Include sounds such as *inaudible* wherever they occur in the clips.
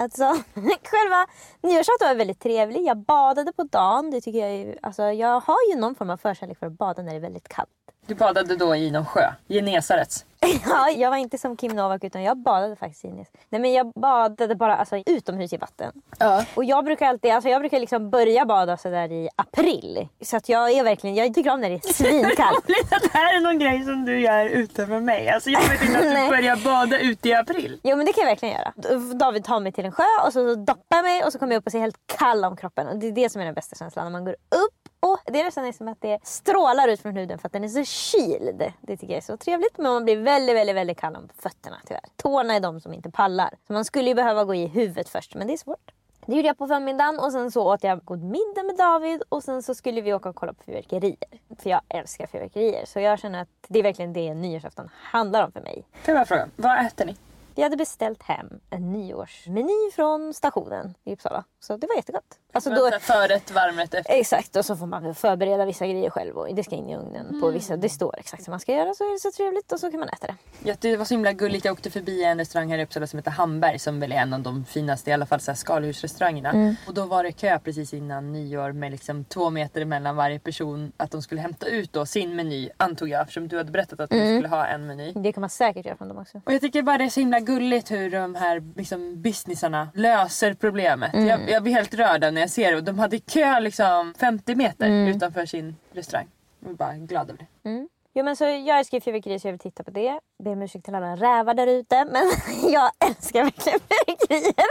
Alltså, *laughs* själva nyårsafton var väldigt trevlig. Jag badade på dagen. Det tycker jag, är, alltså, jag har ju någon form av förkärlek för att bada när det är väldigt kallt. Du badade då i någon sjö? Genesarets? Ja, jag var inte som Kim Novak utan jag badade faktiskt Ines. Nej men jag badade bara alltså, utomhus i vatten. Ja. Och jag brukar alltid, alltså jag brukar liksom börja bada sådär i april. Så att jag är verkligen, jag tycker om när det är svinkallt. *laughs* det här är någon grej som du gör utanför mig. Alltså jag vet inte att du Nej. börjar bada ute i april. Jo men det kan jag verkligen göra. David tar mig till en sjö och så doppar jag mig och så kommer jag upp och ser helt kall om kroppen. Och det är det som är den bästa känslan. När man går upp och det är nästan som att det strålar ut från huden för att den är så kyld. Det tycker jag är så trevligt. Men man blir väldigt, väldigt, väldigt kall om fötterna tyvärr. Tårna är de som inte pallar. Så man skulle ju behöva gå i huvudet först men det är svårt. Det gjorde jag på förmiddagen och sen så åt jag god middag med David och sen så skulle vi åka och kolla på fyrverkerier. För jag älskar fyrverkerier. Så jag känner att det är verkligen det nyårsafton handlar om för mig. Får jag bara fråga, vad äter ni? Vi hade beställt hem en nyårsmeny från stationen i Uppsala. Så det var jättegott. Alltså då, Förrätt, varmrätt, efter. exakt, och så får man förbereda vissa grejer själv och det ska in i ugnen. På vissa, det står exakt hur man ska göra så är det så trevligt och så kan man äta det. Ja, det var så himla gulligt. Jag åkte förbi en restaurang här i Uppsala som heter Hamberg som väl är en av de finaste, i alla fall så här skaldjursrestaurangerna. Och då var det kö precis innan nyår med liksom två meter mellan varje person att de skulle hämta ut då sin meny antog jag eftersom du hade berättat att du skulle ha en meny. Det kan man säkert göra från dem också. Och jag tycker bara det är så himla gulligt hur de här liksom, businessarna löser problemet. Jag, jag blir helt rörd när jag ser det. De hade kö liksom 50 meter utanför sin restaurang. Jag är bara glad över det. Jo men så jag älskar fyrverkerier så jag vill titta på det. Ber om ursäkt till alla rävar där ute men *laughs* jag älskar verkligen fyrverkerier.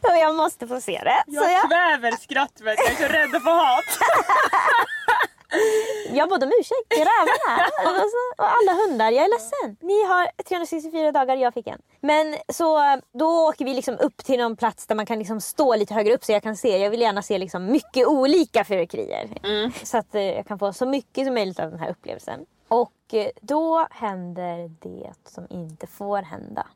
Och jag måste få se det. Så jag, kväver skrattverk, jag är så rädd att få hat. *laughs* jag bad om ursäkt till rävarna och, så, och alla hundar. Jag är ledsen. Ni har 364 dagar, jag fick en. Men så då åker vi liksom upp till någon plats där man kan liksom stå lite högre upp så jag kan se. Jag vill gärna se liksom mycket olika fyrverkerier. Så att eh, jag kan få så mycket som möjligt av den här upplevelsen. Och eh, då händer det som inte får hända.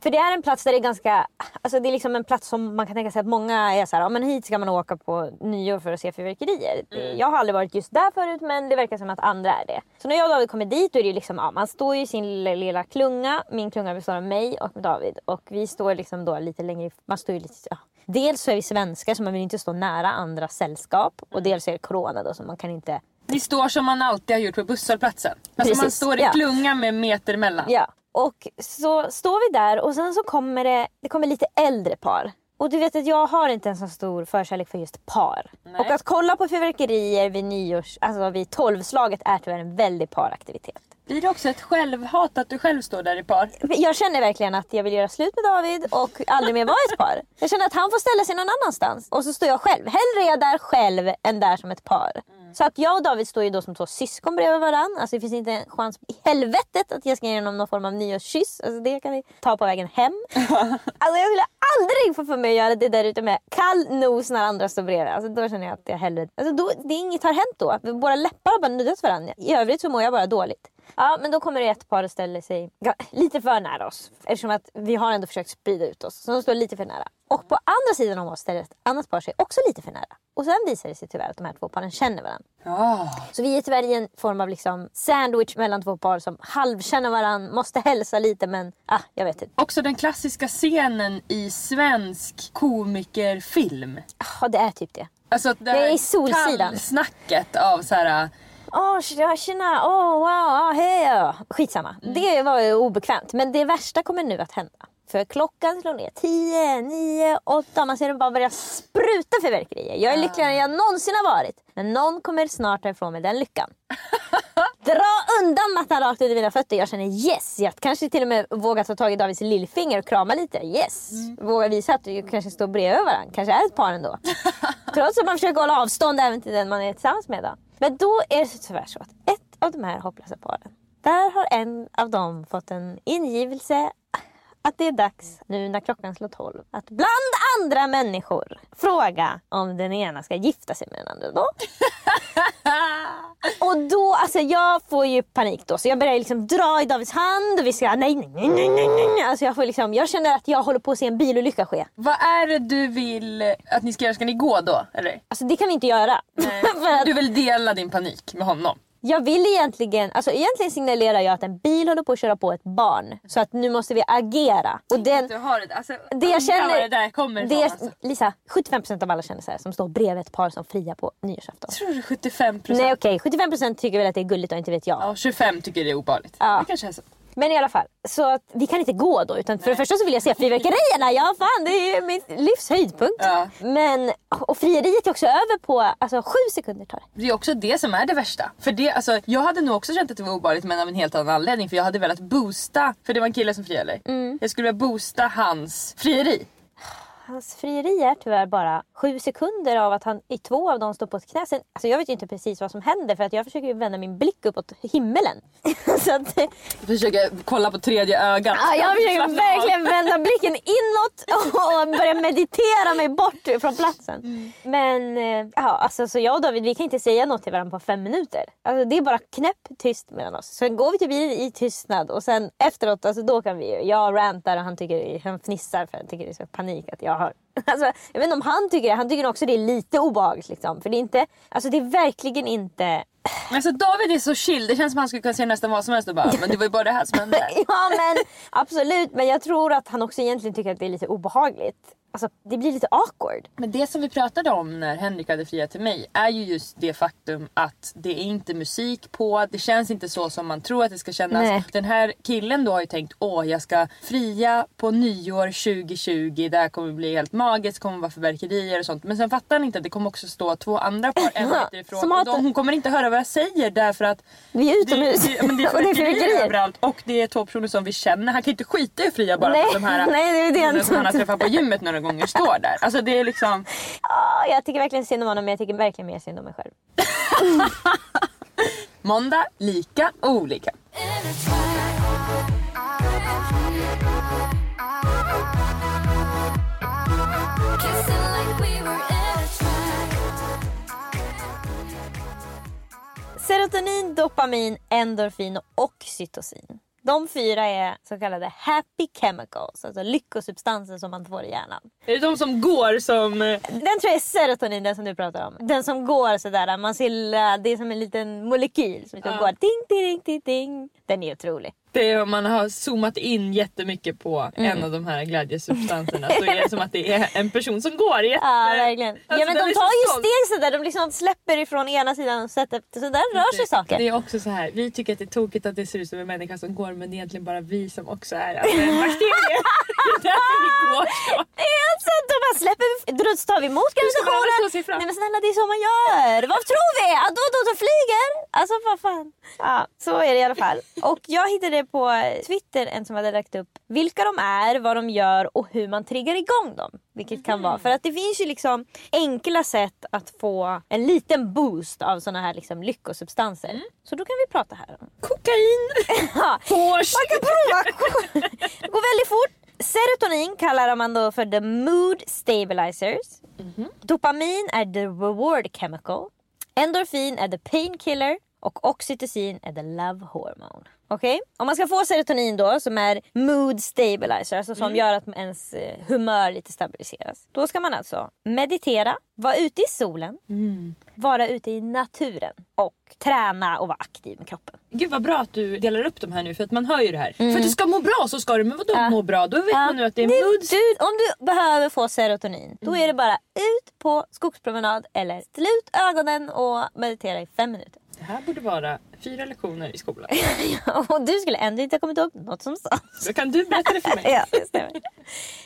För det är en plats där det är ganska, alltså det är liksom en plats som man kan tänka sig att många är så här, ja men hit ska man åka på nyår för att se fyrverkerier. Det- Jag har aldrig varit just där förut men det verkar som att andra är det. Så när jag och David kommer dit då är det liksom, ja, man står ju i sin lilla, lilla klunga. Min klunga består av mig och David och vi står liksom då lite längre, man står ju lite, ja. Dels så är vi svenskar så man vill inte stå nära andra sällskap och dels är det corona då så man kan inte Ni står som man alltid har gjort på busshållplatsen. Alltså man Precis, står i ja. klunga med meter mellan. Ja, och så står vi där och sen så kommer det, det kommer lite äldre par. Och du vet att jag har inte en så stor förkärlek för just par. Och att kolla på fyrverkerier vid nyårs, alltså vid tolvslaget är tyvärr en väldig paraktivitet. Blir det också ett självhat att du själv står där i par? Jag känner verkligen att jag vill göra slut med David och aldrig mer vara ett par. Jag känner att han får ställa sig någon annanstans och så står jag själv. Hellre är jag där själv än där som ett par. Så att jag och David står ju då som två syskon bredvid varandra. Alltså det finns inte en chans i helvetet att jag ska ge honom någon form av nyårskyss. Alltså det kan vi ta på vägen hem. *laughs* alltså jag skulle aldrig få för mig att göra det där ute med kall nos när andra står bredvid. Alltså då känner jag att jag hellre... Alltså då, det är inget har hänt då. Våra läppar har bara nuddat varandra. I övrigt så mår jag bara dåligt. Ja, men då kommer det ett par och ställer sig lite för nära oss. Eftersom att vi har ändå försökt sprida ut oss. Så de står lite för nära. Och på andra sidan om oss ställer ett annat par sig också lite för nära. Och sen visar det sig tyvärr att de här två paren känner varandra. Oh. Så vi är tyvärr i en form av liksom sandwich mellan två par som halvkänner varandra, måste hälsa lite men ah, jag vet inte. Också den klassiska scenen i svensk komikerfilm. Ja, det är typ det. Alltså det, det är Solsidan. snacket av så här Åh, oh, tjena, åh, oh, wow, oh, hej. Skitsamma. Mm. Det var ju obekvämt. Men det värsta kommer nu att hända. För klockan slår ner 10, 9, 8. Man ser den bara börja spruta fyrverkerier. Jag är lyckligare än jag någonsin har varit. Men någon kommer snart ta ifrån mig den lyckan. *laughs* Dra undan mattan rakt under mina fötter. Jag känner yes. Jag kanske till och med vågar ta tag i Davids lillfinger och krama lite. Yes. Mm. Vågar visa att vi kanske står bredvid varandra. Kanske är ett par ändå. *laughs* Trots att man försöker hålla avstånd även till den man är tillsammans med. Då. Men då är det tyvärr så att ett av de här hopplösa paren. Där har en av dem fått en ingivelse att det är dags nu när klockan slår tolv att bland andra människor fråga om den ena ska gifta sig med den andra då. *laughs* och då, alltså jag får ju panik då så jag börjar liksom dra i Davids hand och vi ska nej, nej, nej, nej, nej, nej. Alltså jag, får liksom, jag känner att jag håller på att se en bilolycka ske. Vad är det du vill att ni ska göra? Ska ni gå då? Eller? Alltså det kan vi inte göra. *laughs* att... Du vill dela din panik med honom? Jag vill egentligen, alltså egentligen signalerar jag att en bil håller på att köra på ett barn. Så att nu måste vi agera. Och den, du har det, alltså, det jag känner, det där kommer det, alltså. Lisa, 75% av alla kändisar som står bredvid ett par som friar på nyårsafton. Tror du 75%? Nej okej, okay. 75% tycker väl att det är gulligt och inte vet jag. Ja, 25 tycker det är obehagligt. Ja. Det kanske är så. Men i alla fall, så att vi kan inte gå då. Utan för det första så vill jag se fyrverkerierna. Ja fan, det är ju mitt livs höjdpunkt. Ja. Men, och frieriet är också över på alltså, sju sekunder tar det. Det är också det som är det värsta. För det, alltså, jag hade nog också känt att det var obehagligt men av en helt annan anledning. För jag hade velat boosta, för det var en kille som friade. Mm. Jag skulle vilja boosta hans frieri. Hans frieri är tyvärr bara sju sekunder av att han i två av dem står på ett knä. Sen, alltså jag vet ju inte precis vad som händer för att jag försöker vända min blick uppåt himmelen. *laughs* så att, du försöker kolla på tredje ögat. Ja, jag försöker verkligen vända blicken inåt *laughs* och börja meditera mig bort från platsen. Mm. Men eh, ja, alltså, så jag och David vi kan inte säga något till varandra på fem minuter. Alltså, det är bara knäpp tyst mellan oss. Sen går vi till bilen i tystnad och sen efteråt, alltså, då kan vi Jag rantar och han, tycker, han fnissar för han tycker det är så panik att jag *laughs* Alltså, jag vet inte om han tycker det. Han tycker också det är lite obehagligt. Liksom. För det är, inte, alltså, det är verkligen inte... Alltså David är så chill. Det känns som att han skulle kunna säga nästan vad som helst och bara men det var ju bara det här som hände. *laughs* ja men absolut. Men jag tror att han också egentligen tycker att det är lite obehagligt. Alltså, det blir lite awkward. Men det som vi pratade om när Henrik hade friat till mig är ju just det faktum att det är inte musik på. Det känns inte så som man tror att det ska kännas. Nej. Den här killen då har ju tänkt åh jag ska fria på nyår 2020. Det här kommer bli helt magiskt. Det kommer vara fyrverkerier och sånt. Men sen fattar han inte att det kommer också stå två andra par en meter ifrån. Och de, hon kommer inte höra vad jag säger därför att vi är utomhus. Det, det, men det är *laughs* fyrverkerier överallt och det är två personer som vi känner. Han kan inte skita i att fria bara Nej. för de här *laughs* Nej, det är det som han har träffat på gymmet några gånger står där. Alltså det är liksom... Oh, jag tycker verkligen synd om honom men jag tycker verkligen mer synd om mig själv. *laughs* Måndag, lika olika. Serotonin, dopamin, endorfin och oxytocin. De fyra är så kallade happy chemicals, alltså lyckosubstanser som man får i hjärnan. Är det de som går som... Eh, den tror jag är serotonin, den som du pratar om. Den som går sådär, man ser, det är som en liten molekyl som liksom ja. går ding, ding, ding, ding. Den är otrolig. Det är om man har zoomat in jättemycket på mm. en av de här glädjesubstanserna så är det som att det är en person som går jätte... Ja verkligen. Alltså, ja men de tar ju steg sådär, de liksom släpper ifrån ena sidan och sätter... Så där rör sig saker. Det är också så här, vi tycker att det är tokigt att det ser ut som en människa som går men det är egentligen bara vi som också är alltså, en bakterie. *laughs* Det är därför vi går så. Alltså då bara släpper vi, då tar vi emot gravitationen. Nej men snälla det är så man gör. Vad tror vi? Att då, då, då flyger? Alltså vad fan. Ja, så är det i alla fall. Och jag hittade på Twitter en som hade lagt upp vilka de är, vad de gör och hur man triggar igång dem. Vilket kan vara. För att det finns ju liksom enkla sätt att få en liten boost av såna här liksom lyckosubstanser. Så då kan vi prata här om. Kokain, *laughs* Ja, man kan prova. Det går väldigt fort. Serotonin kallar man då för the mood stabilizers. Dopamin är the reward chemical. Endorfin är the painkiller. Och oxytocin är the love hormone. Okej? Om man ska få serotonin då som är mood stabilizer, alltså som gör att ens eh, humör lite stabiliseras. Då ska man alltså meditera, vara ute i solen, vara ute i naturen och träna och vara aktiv med kroppen. Gud vad bra att du delar upp de här nu för att man hör ju det här. För att du ska må bra så ska du, men vadå må bra? Då vet man nu att det är Du- mood du, om du behöver få serotonin, då är det bara ut på skogspromenad eller slut ögonen och meditera i fem minuter. Det här borde vara fyra lektioner i skolan. *laughs* och du skulle ändå inte ha kommit ihåg något som sades. Då kan du berätta det för mig. *laughs* Ja, det stämmer.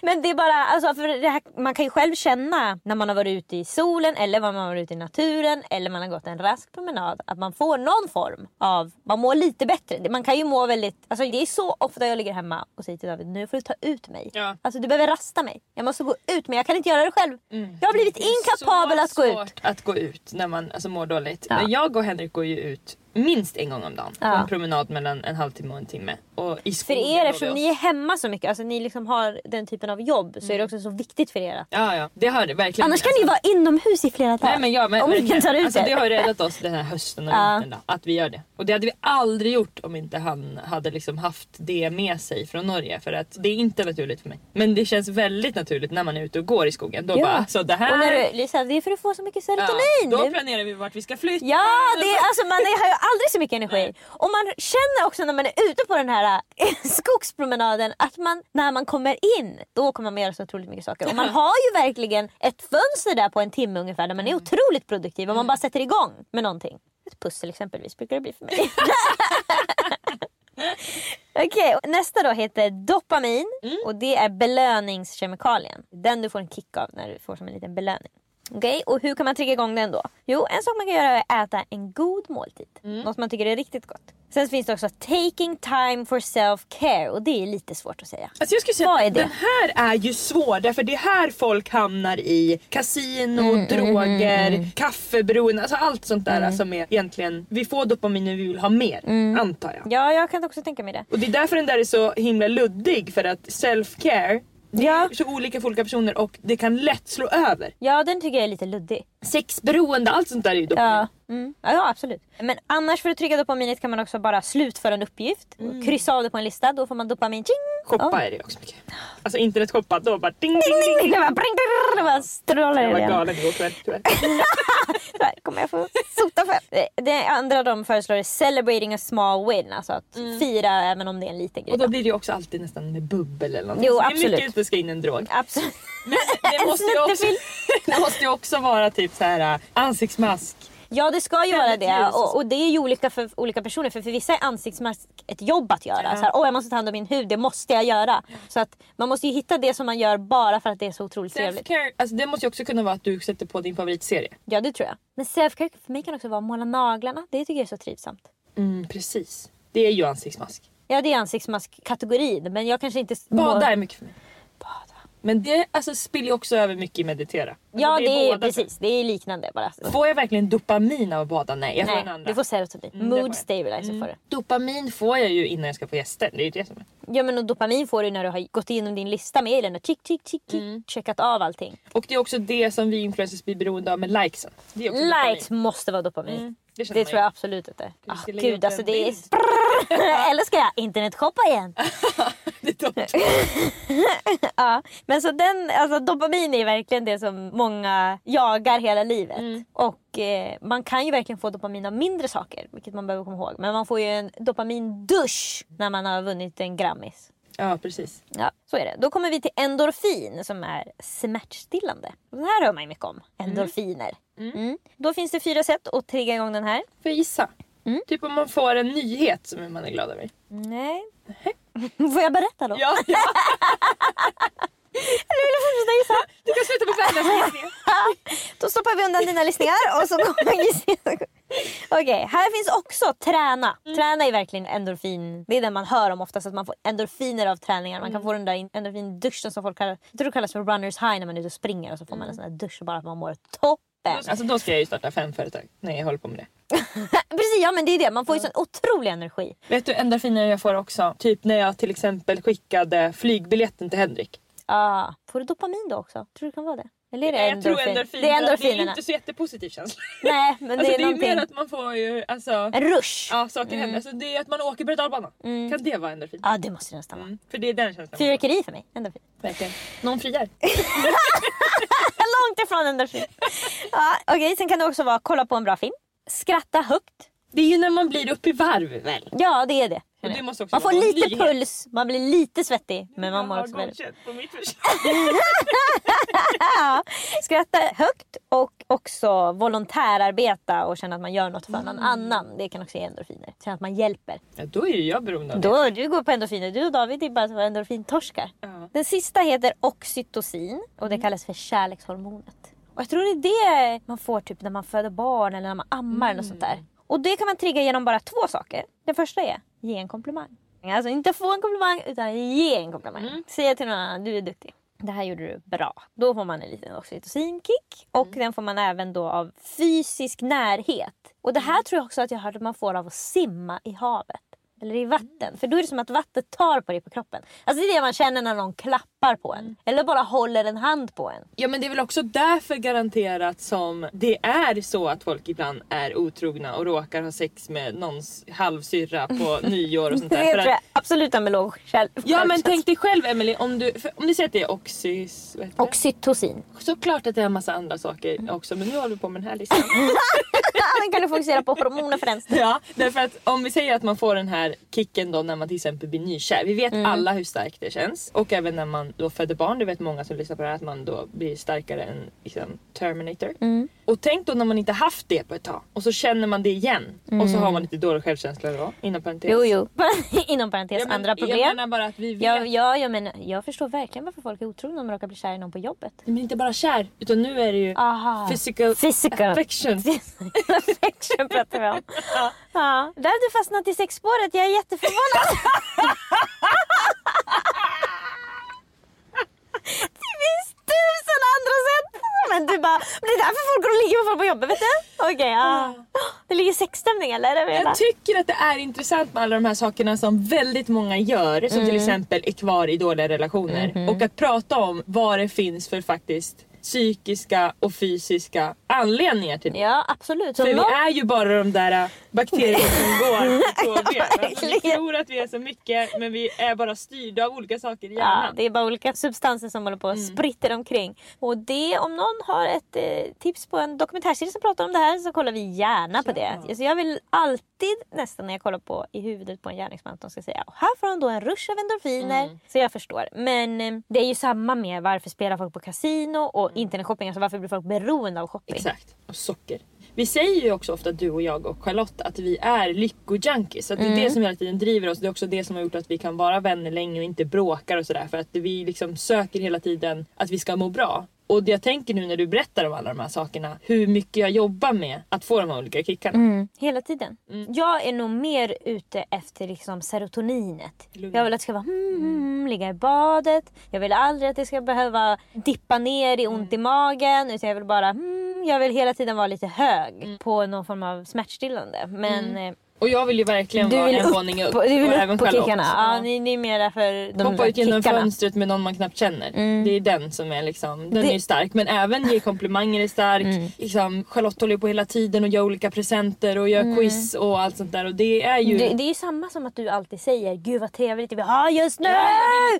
Men det är bara, alltså, för det här, man kan ju själv känna när man har varit ute i solen eller när man har varit ute i naturen eller man har gått en rask promenad att man får någon form av, man mår lite bättre. Man kan ju må väldigt, alltså det är så ofta jag ligger hemma och säger till David nu får du ta ut mig. Ja. Alltså du behöver rasta mig. Jag måste gå ut men jag kan inte göra det själv. Jag har blivit Det är inkapabel att gå ut. svårt att gå ut när man alltså, mår dåligt. Ja. Men Jag och Henrik går ju ut minst en gång om dagen. På en promenad mellan en halvtimme och en timme. Och i För er, eftersom ni är hemma så mycket, alltså ni liksom har den typen av jobb så är det också så viktigt för er att... Ja, ja. Det har det verkligen. Annars kan ni vara inomhus i flera dagar. Nej men ja, men om ni verkligen. tar ut alltså. Det har räddat *laughs* oss den här hösten och Ja. vintern då, att vi gör det. Och det hade vi aldrig gjort om inte han hade liksom haft det med sig från Norge. För att det är inte naturligt för mig. Men det känns väldigt naturligt när man är ute och går i skogen. Då Ja. bara, så det här... Och när du, Lisa, det är för att få så mycket ja, serotonin. då Det- planerar vi vart vi ska flytta. Ja, det är, alltså man har ju aldrig så mycket energi. Och man känner också när man är ute på den här *laughs* skogspromenaden att man, när man kommer in, då kommer man göra så otroligt mycket saker. Och man *laughs* har ju verkligen ett fönster där på en timme ungefär där man är Mm. otroligt produktiv och man bara sätter igång med någonting. Ett pussel exempelvis brukar det bli för mig. *laughs* Okej, och nästa då heter dopamin Mm. och det är belöningskemikalien. Den du får en kick av när du får som en liten belöning. Okej, och hur kan man trigga igång den då? Jo, en sak man kan göra är att äta en god måltid. Mm. Något man tycker är riktigt gott. Sen finns det också taking time for self-care och det är lite svårt att säga. Alltså jag skulle säga Vad är det? den här är ju svår därför det är här folk hamnar i kasino, Mm, droger, kaffeberoende, alltså allt sånt Mm. där som är egentligen, vi får dopamin när vi vill ha mer antar jag. Ja, jag kan också tänka mig det. Och det är därför den där är så himla luddig för att self-care Ja. så olika för olika personer och det kan lätt slå över. Ja, den tycker jag är lite luddig. Sexberoende, allt sånt där är ju dopamin. Ja, mm. ja, absolut. Men annars för att trigga dopaminet kan man också bara slutföra en uppgift. Och kryssa av det på en lista, då får man dopamin. Tjing! Shoppa Ja. är det också mycket. Alltså internetshoppa, då bara ding ding ding. Ding, ding. Det bara, bring, brr, det bara strålar Jag var galen igår kväll tyvärr. *laughs* Här kommer jag få sota för. Det- andra de föreslår är celebrating a small win. Alltså att fira även om det är en liten grej. Och då blir det ju också alltid nästan med bubbel eller någonting. Jo, Så det är absolut. mycket att det ska in en drog. Absolut. Men det måste, ju också, *laughs* det måste ju också vara typ så här äh, ansiktsmask. Ja det ska ju vara det och och, det är ju olika för olika personer för för vissa är ansiktsmask ett jobb att göra. Ja. Så här, Åh jag måste ta hand om min hud, det måste jag göra. Så att man måste ju hitta det som man gör bara för att det är så otroligt trevligt. Alltså det måste ju också kunna vara att du sätter på din favoritserie. Ja det tror jag. Men self-care för mig kan också vara att måla naglarna. Det tycker jag är så trivsamt. Mm, precis. Det är ju ansiktsmask. Ja det är ansiktsmask-kategorin men jag kanske inte... Bada är mycket för mig. Bada. Men det alltså, spiller ju också över mycket i meditera. Alltså, Ja det är, båda precis, det är liknande bara. Får jag verkligen dopamin av att bada? Nej, jag får Nej, andra. du får serotonin. Mm, Mood stabilizer får du. Dopamin får jag ju innan jag ska få gäster. Det är ju det som är. Ja men och dopamin får du när du har gått igenom din lista med den och tick, tick, tick, tick, Mm. checkat av allting. Och det är också det som vi influencers blir beroende av med likesen. Likes dopamin. måste vara dopamin. Mm, det man tror jag absolut det. Du Ah, gud alltså det är... bild. Eller ska jag internetshoppa igen? *laughs* Det *laughs* ja. Men så den, alltså dopamin är verkligen det som många jagar hela livet. Mm. Och eh, man kan ju verkligen få dopamin av mindre saker, vilket man behöver komma ihåg. Men man får ju en dopamindusch när man har vunnit en Grammis. ja precis. Ja, så är det. Då kommer vi till endorfin som är smärtstillande. Den här hör man ju mycket om. Endorfiner. Mm. Då finns det fyra sätt att trigga igång den här. Får jag gissa? Mm. Typ om man får en nyhet som man är glad över. Nej. *laughs* Får jag berätta då? Ja, ja. *laughs* Eller vill du fortsätta gissa? Du kan sluta med världens *laughs* Då stoppar vi undan dina listningar och så kommer gissningen. Okej, här finns också träna. Mm. Träna är verkligen endorfin. Det är det man hör om oftast, att man får endorfiner av träningar. Man kan Mm. få den där endorfinduschen som folk kallar, jag tror det kallas för runners high när man är ute och springer och så får man en Mm. sån där dusch och bara att man mår toppen. Alltså då ska jag ju starta fem företag när jag håller på med det. *laughs* Precis, ja men det är det. Man får ju sån otrolig energi. Vet du endorfiner jag får också? Typ när jag till exempel skickade flygbiljetten till Henrik. Ah, får du dopamin då också? Tror du det kan vara det? Eller är det jag tror endorfin. Det är att Det är endorfinerna. inte så jättepositiv känsla. Nej men *laughs* Alltså, det är det är någonting. mer att man får ju alltså, En rush. Ja ja, saker händer. Alltså, det är att man åker berg och dalbana. Kan det vara endorfin? ah, det måste det nästan vara. Mm, för det är den känslan. Fyrverkeri för mig. Endorfin. Verkligen. Någon friar. *laughs* Långt ifrån energi. *laughs* ja, Okej, sen kan det också vara kolla på en bra film. Skratta högt. Det är ju när man blir upp i varv väl? Ja det är det. Och det måste också Man får vara lite nyhet. puls, man blir lite svettig. Men man mår också väldigt... på mitt *laughs* Skratta högt och också volontärarbeta och känna att man gör något för någon annan. Det kan också ge endorfiner. Känna att man hjälper. Ja, då är ju jag beroende av det. Då, du går på endorfiner. Du och David är bara endorfintorskar. Ja. Den sista heter oxytocin och det kallas för kärlekshormonet. Och jag tror det är det man får typ när man föder barn eller när man ammar eller något sånt där. Och det kan man trigga genom bara två saker. Den första är ge en komplimang. Alltså inte få en komplimang utan ge en komplimang. Säga till någon annan du är duktig. Det här gjorde du bra. Då får man en liten oxytocinkick. Och den får man även då av fysisk närhet. Och det här tror jag också att jag har hört att man får av att simma i havet. Eller i vatten. För då är det som att vattnet tar på dig på kroppen. Alltså det är det man känner när någon klappar på en. Eller bara håller en hand på en. Ja men det är väl också därför garanterat som det är så att folk ibland är otrogna och råkar ha sex med någons halvsyrra på *laughs* nyår och sånt Det där. För tror att, jag absolut med låg själv. ja men tänk dig själv Emily om du, om du säger att det är oxys... vad heter det? Oxytocin. Såklart att det är en massa andra saker också men nu håller vi på med den här listan. *laughs* Den kan du fokusera på hormoner främst. *laughs* ja, därför att om vi säger att man får den här kicken då när man till exempel blir nykär. Vi vet alla hur starkt det känns. Och även när man då föder barn, det vet många som lyssnar på det här, att man då blir starkare än liksom, Terminator. Och tänk då när man inte haft det på ett tag och så känner man det igen. Och så har man lite dålig självkänsla då, inom parentes. Jo, jo. *laughs* Inom parentes, Ja, men andra Jag problem. menar bara att vi vet. Ja, ja, jag, menar, jag förstår verkligen varför folk är otrogna om de råkar bli kära i någon på jobbet. Men inte bara kär, utan nu är det ju Aha. physical, Physical. affection. *laughs* Affection pratar vi om. Ja. Där har du fastnat i sexspåret, jag är jätteförvånad. *laughs* det finns tusen andra sätt. Men du bara, men det är därför folk går och ligger med folk på jobbet vet du? Okej, ja. Det ligger sexstämning eller? Det Jag tycker att det är intressant med alla de här sakerna som väldigt många gör. Som Mm. till exempel är kvar i dåliga relationer. Mhm. Och att prata om vad det finns för faktiskt psykiska och fysiska anledningar till det. Ja, absolut. För vi är ju bara de där äh, bakterierna som *laughs* går på två ben. va? Vi tror att vi är så mycket men vi är bara styrda av olika saker i Ja, hjärnan. det är bara olika substanser som håller på och spritter omkring. Och det, om någon har ett eh, tips på en dokumentärserie som pratar om det här så kollar vi gärna på det. Så jag vill alltid nästan när jag kollar på i huvudet på en gärningsman att de ska säga och här får de då en rush av endorfiner. Så jag förstår. Men eh, det är ju samma med varför spelar folk på kasino och internetshopping. Alltså varför blir folk beroende av shopping? Exakt. Och socker. Vi säger ju också ofta du och jag och Charlotte att vi är lyckojunkies. Att det är Mm. det som hela tiden driver oss. Det är också det som har gjort att vi kan vara vänner länge och inte bråkar och sådär. För att vi liksom söker hela tiden att vi ska må bra. Och jag tänker nu när du berättar om alla de här sakerna hur mycket jag jobbar med att få de här olika kickarna. Mm, hela tiden. Mm. Jag är nog mer ute efter liksom serotoninet. Lugn. Jag vill att det ska vara mm, mm, ligga i badet. Jag vill aldrig att det ska behöva dippa ner i ont i magen. Utan jag vill bara mm, jag vill hela tiden vara lite hög Mm. på någon form av smärtstillande. Men eh, Och jag vill ju verkligen du vara vill en upp, våning upp. på, du vill och även upp på Charlotte. kickarna. Ja, Ja. ni, ni är mera för de Hoppa ut genom kickarna. fönstret med någon man knappt känner. Det är den som är liksom, den Det- är ju stark. Men även ge komplimanger är stark. Liksom, Charlotte håller på hela tiden och gör olika presenter och gör quiz och allt sånt där. Och det är ju... Det, det är ju samma som att du alltid säger Gud vad trevligt vi har just nu!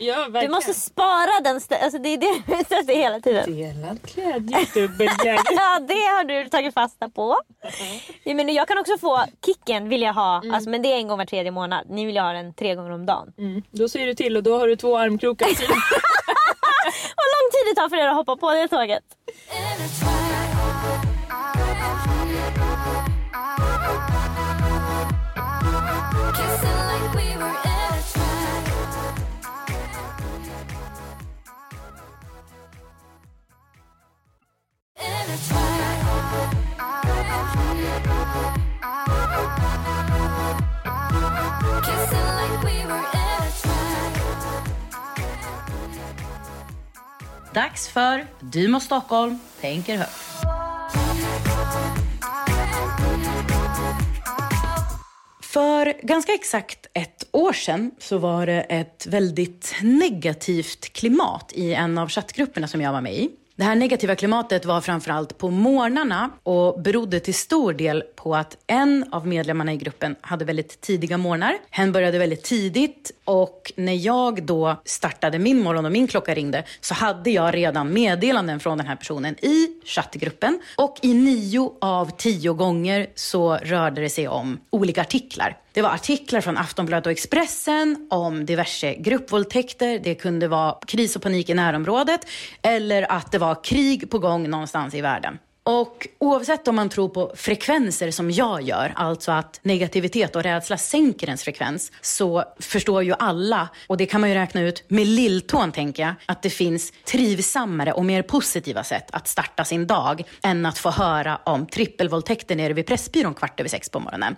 Ja, ja, du måste spara den alltså Det är det du *laughs* efter hela tiden. Delad glädje, dubbelglädje. *laughs* Ja, det har du tagit fasta på. Jag, menar, jag kan också få kicken vill jag ha, alltså, men det är en gång var tredje månad. Ni vill ju ha den tre gånger om dagen. Mm. Då ser du till och då har du två armkrokar. *laughs* Vad lång tid det tar för er att hoppa på det tåget. Dags för Dumo Stockholm tänker högt. För ganska exakt ett år sedan så var det ett väldigt negativt klimat i en av chattgrupperna som jag var med i. Det här negativa klimatet var framförallt på morgnarna och berodde till stor del på att en av medlemmarna i gruppen hade väldigt tidiga morgnar. Hen började väldigt tidigt och när jag då startade min morgon och min klocka ringde så hade jag redan meddelanden från den här personen i chattgruppen och i nio av tio gånger så rörde det sig om olika artiklar. Det var artiklar från Aftonbladet och Expressen om diverse gruppvåldtäkter. Det kunde vara kris och panik i närområdet eller att det var krig på gång någonstans i världen. Och oavsett om man tror på frekvenser som jag gör, alltså att negativitet och rädsla sänker ens frekvens, så förstår ju alla, och det kan man ju räkna ut med lilltån tänker jag, att det finns trivsammare och mer positiva sätt att starta sin dag än att få höra om trippelvåldtäkter nere vid Pressbyrån kvart över sex på morgonen.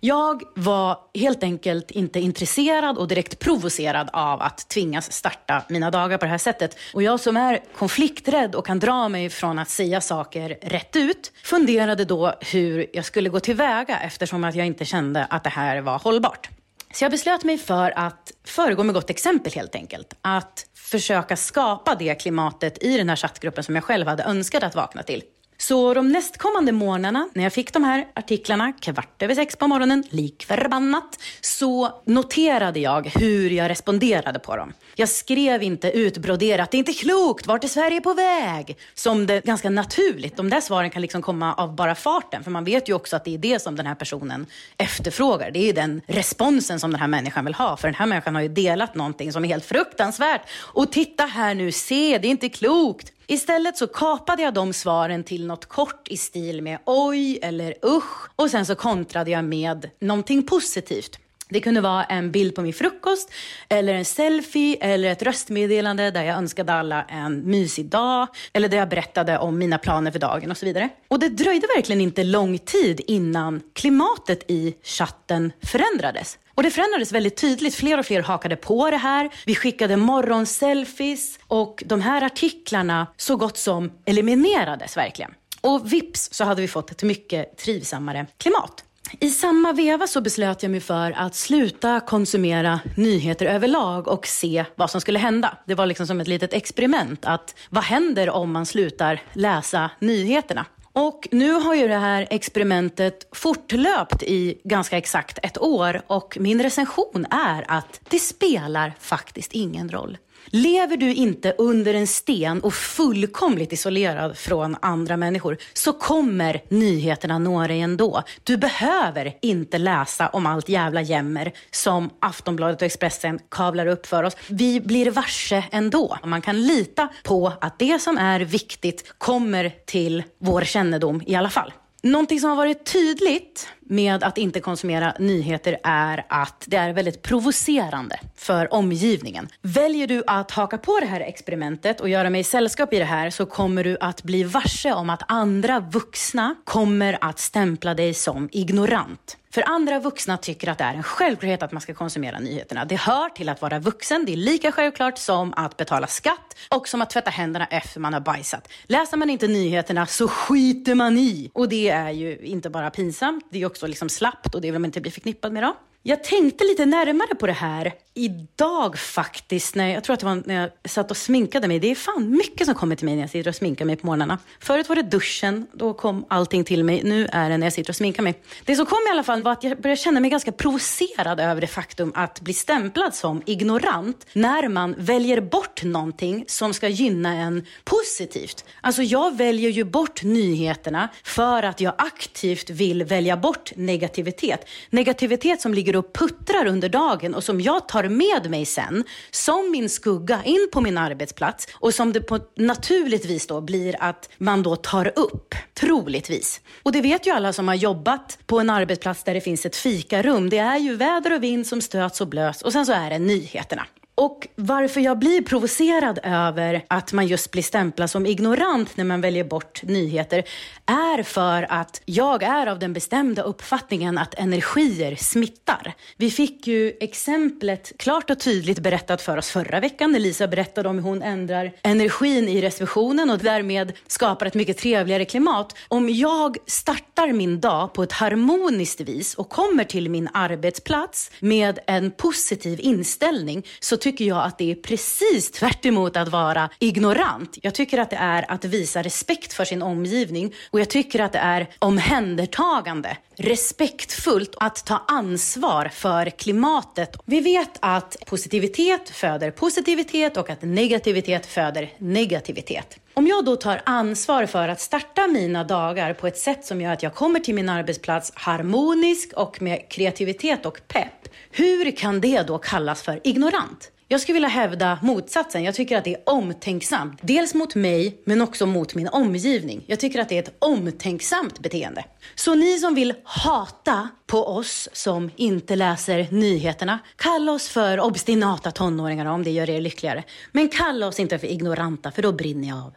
Jag var helt enkelt inte intresserad och direkt provocerad av att tvingas starta mina dagar på det här sättet. Och jag som är konflikträdd och kan dra mig från att säga saker rätt ut funderade då hur jag skulle gå tillväga eftersom att jag inte kände att det här var hållbart. Så jag beslöt mig för att föregå med gott exempel helt enkelt. Att försöka skapa det klimatet i den här chattgruppen som jag själv hade önskat att vakna till. Så de nästkommande morgnarna, när jag fick de här artiklarna kvart över sex på morgonen, lik förbannat, så noterade jag hur jag responderade på dem. Jag skrev inte utbroderat, det är inte klokt, vart är Sverige på väg? Som det ganska naturligt. De där svaren kan liksom komma av bara farten, för man vet ju också att det är det som den här personen efterfrågar. Det är den responsen som den här människan vill ha, för den här människan har ju delat någonting som är helt fruktansvärt. Och titta här nu, se, det är inte klokt. Istället så kapade jag de svaren till något kort i stil med oj eller usch och sen så kontrade jag med någonting positivt. Det kunde vara en bild på min frukost, eller en selfie, eller ett röstmeddelande där jag önskade alla en mysig dag, eller där jag berättade om mina planer för dagen och så vidare. Och det dröjde verkligen inte lång tid innan klimatet i chatten förändrades. Och det förändrades väldigt tydligt. Fler och fler hakade på det här. Vi skickade morgonselfies och de här artiklarna så gott som eliminerades verkligen. Och vips så hade vi fått ett mycket trivsammare klimat. I samma veva så beslöt jag mig för att sluta konsumera nyheter överlag och se vad som skulle hända. Det var liksom som ett litet experiment. Att vad händer om man slutar läsa nyheterna? Och nu har ju det här experimentet fortlöpt i ganska exakt ett år och min recension är att det spelar faktiskt ingen roll. Lever du inte under en sten och fullkomligt isolerad från andra människor så kommer nyheterna nå dig ändå. Du behöver inte läsa om allt jävla jämmer som Aftonbladet och Expressen kavlar upp för oss. Vi blir varse ändå. Man kan lita på att det som är viktigt kommer till vår kännedom i alla fall. Någonting som har varit tydligt med att inte konsumera nyheter är att det är väldigt provocerande för omgivningen. Väljer du att haka på det här experimentet och göra mig sällskap i det här så kommer du att bli varse om att andra vuxna kommer att stämpla dig som ignorant. För andra vuxna tycker att det är en självklarhet att man ska konsumera nyheterna. Det hör till att vara vuxen. Det är lika självklart som att betala skatt och som att tvätta händerna efter man har bajsat. Läser man inte nyheterna så skiter man i. Och det är ju inte bara pinsamt, det är också liksom slappt och det vill man inte bli förknippad med då. Jag tänkte lite närmare på det här idag faktiskt. När, jag tror att det var när jag satt och sminkade mig. Det är fan mycket som kommer till mig när jag sitter och sminkar mig på morgnarna. Förut var det duschen, då kom allting till mig. Nu är det när jag sitter och sminkar mig. Det som kom i alla fall var att jag började känna mig ganska provocerad över det faktum att bli stämplad som ignorant när man väljer bort någonting som ska gynna en positivt. Alltså jag väljer ju bort nyheterna för att jag aktivt vill välja bort negativitet. Negativitet som ligger och puttrar under dagen och som jag tar med mig sen som min skugga in på min arbetsplats och som det på naturligtvis då blir att man då tar upp, troligtvis. Och det vet ju alla som har jobbat på en arbetsplats där det finns ett fikarum. Det är ju väder och vind som stöts och blöts och sen så är det nyheterna. Och varför jag blir provocerad över att man just blir stämplad som ignorant när man väljer bort nyheter är för att jag är av den bestämda uppfattningen att energier smittar. Vi fick ju exemplet klart och tydligt berättat för oss förra veckan när Lisa berättade om hur hon ändrar energin i receptionen och därmed skapar ett mycket trevligare klimat. Om jag startar min dag på ett harmoniskt vis och kommer till min arbetsplats med en positiv inställning så tycker jag att det är precis tvärt att vara ignorant. Jag tycker att det är att visa respekt för sin omgivning och jag tycker att det är omhändertagande, respektfullt att ta ansvar för klimatet. Vi vet att positivitet föder positivitet och att negativitet föder negativitet. Om jag då tar ansvar för att starta mina dagar på ett sätt som gör att jag kommer till min arbetsplats harmonisk och med kreativitet och pepp, hur kan det då kallas för ignorant? Jag skulle vilja hävda motsatsen. Jag tycker att det är omtänksamt. Dels mot mig, men också mot min omgivning. Jag tycker att det är ett omtänksamt beteende. Så ni som vill hata på oss som inte läser nyheterna, kalla oss för obstinata tonåringar om det gör er lyckligare. Men kalla oss inte för ignoranta, för då brinner jag av.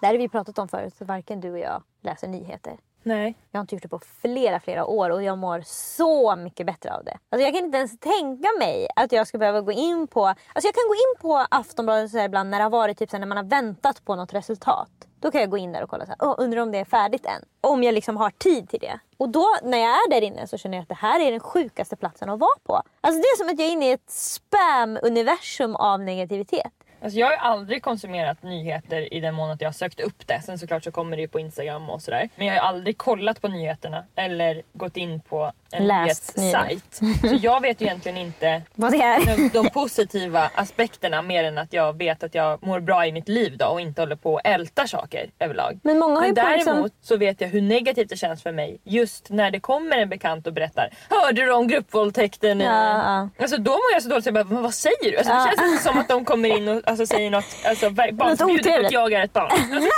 Det här har vi pratat om förut, så varken du och jag läser nyheter. Nej. Jag har inte gjort det på flera, flera år och jag mår så mycket bättre av det. Alltså jag kan inte ens tänka mig att jag ska behöva gå in på... Alltså jag kan gå in på Aftonbladet så ibland när det har varit typ så när man har väntat på något resultat. Då kan jag gå in där och kolla så här, oh, undrar om det är färdigt än. Om jag liksom har tid till det. Och då när jag är där inne så känner jag att det här är den sjukaste platsen att vara på. Alltså det är som att jag är inne i ett spam-universum av negativitet. Alltså jag har aldrig konsumerat nyheter i den mån att jag har sökt upp det. Sen såklart så kommer det ju på Instagram och sådär. Men jag har aldrig kollat på nyheterna eller gått in på en nyhetssajt. Så jag vet ju egentligen inte Vad det är. de, de positiva aspekterna mer än att jag vet att jag mår bra i mitt liv då och inte håller på och ältar saker överlag. Men många har ju Men på däremot liksom- så vet jag hur negativt det känns för mig just när det kommer en bekant och berättar Hörde du om gruppvåldtäkten? i-" Ja, ja. Alltså då mår jag så dåligt så jag bara, vad säger du? Alltså, det känns inte som att de kommer in och alltså, säger något, alltså, på att jag är ett barn. *laughs*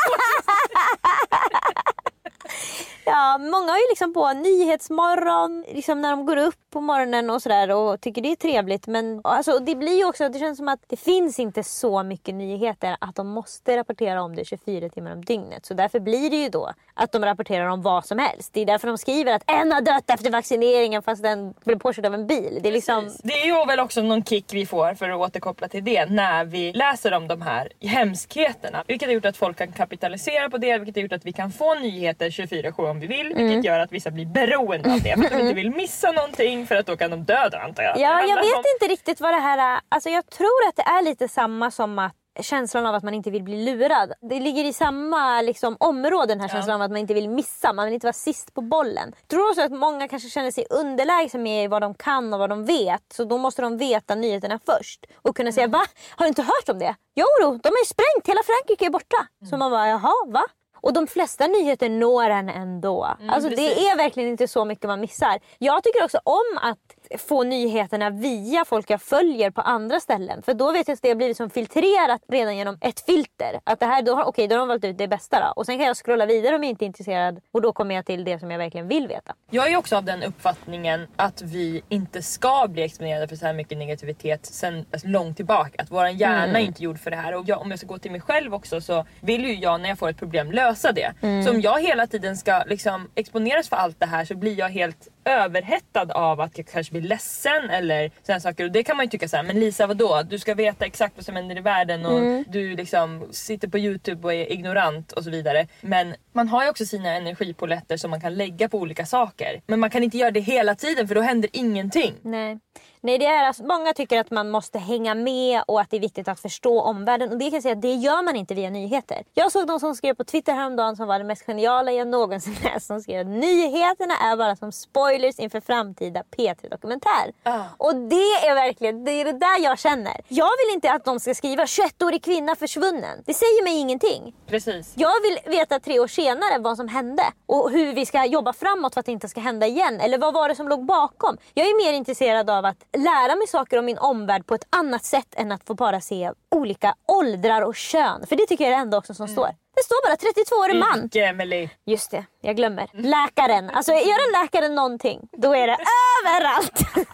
Ja, många har ju liksom på Nyhetsmorgon, liksom när de går upp på morgonen och sådär och tycker det är trevligt. Men alltså, det blir ju också, det känns som att det finns inte så mycket nyheter att de måste rapportera om det 24 timmar om dygnet. Så därför blir det ju då att de rapporterar om vad som helst. Det är därför de skriver att en har dött efter vaccineringen fast den blev påkörd av en bil. Det är liksom... Det är ju väl också någon kick vi får för att återkoppla till det när vi läser om de här hemskheterna. Vilket har gjort att folk kan kapitalisera på det, vilket har gjort att vi kan få nyheter 24-7 om vi vill. Mm. Vilket gör att vissa blir beroende av det för att de inte vill missa någonting för att då kan de döda antar jag. Ja, jag vet om- inte riktigt vad det här är. Alltså jag tror att det är lite samma som att känslan av att man inte vill bli lurad. Det ligger i samma liksom, område den här känslan av att man inte vill missa. Man vill inte vara sist på bollen. Tror också att många kanske känner sig underlägsna med vad de kan och vad de vet. Så då måste de veta nyheterna först. Och kunna säga va? Har du inte hört om det? Jo, då, de är sprängt. Hela Frankrike är borta. Så man bara jaha, va? Och de flesta nyheter når en ändå. alltså det är verkligen inte så mycket man missar. Jag tycker också om att få nyheterna via folk jag följer på andra ställen. För då vet jag att det blivit som filtrerat redan genom ett filter. Att det här, då har, okej, då har de valt ut det bästa då. Och sen kan jag scrolla vidare om jag inte är intresserad. Och då kommer jag till det som jag verkligen vill veta. Jag är också av den uppfattningen att vi inte ska bli exponerade för så här mycket negativitet sen alltså, långt tillbaka. Att våran hjärna Mm. är inte gjord för det här. Och jag, om jag ska gå till mig själv också så vill ju jag när jag får ett problem lösa det. Mm. Så om jag hela tiden ska liksom, exponeras för allt det här så blir jag helt överhettad av att jag kanske blir ledsen eller sådana saker. Och det kan man ju tycka så här, men Lisa vadå? Du ska veta exakt vad som händer i världen och Mm. du liksom sitter på Youtube och är ignorant och så vidare. Men man har ju också sina energipoletter som man kan lägga på olika saker. Men man kan inte göra det hela tiden för då händer ingenting. Nej. Nej, det är alltså, många tycker att man måste hänga med och att det är viktigt att förstå omvärlden. Och det kan jag säga att det gör man inte via nyheter. Jag såg någon som skrev på Twitter häromdagen som var det mest geniala jag någonsin *laughs* läst. Som skrev att nyheterna är bara som spoilers inför framtida P3 Dokumentär. Ah. Och det är verkligen det, är det där jag känner. Jag vill inte att de ska skriva 21-årig kvinna försvunnen. Det säger mig ingenting. Precis. Jag vill veta tre år senare vad som hände och hur vi ska jobba framåt för att det inte ska hända igen. Eller vad var det som låg bakom? Jag är mer intresserad av att lära mig saker om min omvärld på ett annat sätt än att få bara se olika åldrar och kön. För det tycker jag är det enda också som står. Det står bara 32-årig man. Yrke, Emily. Just det, jag glömmer. Läkaren. Alltså gör en läkare någonting, då är det överallt. *laughs*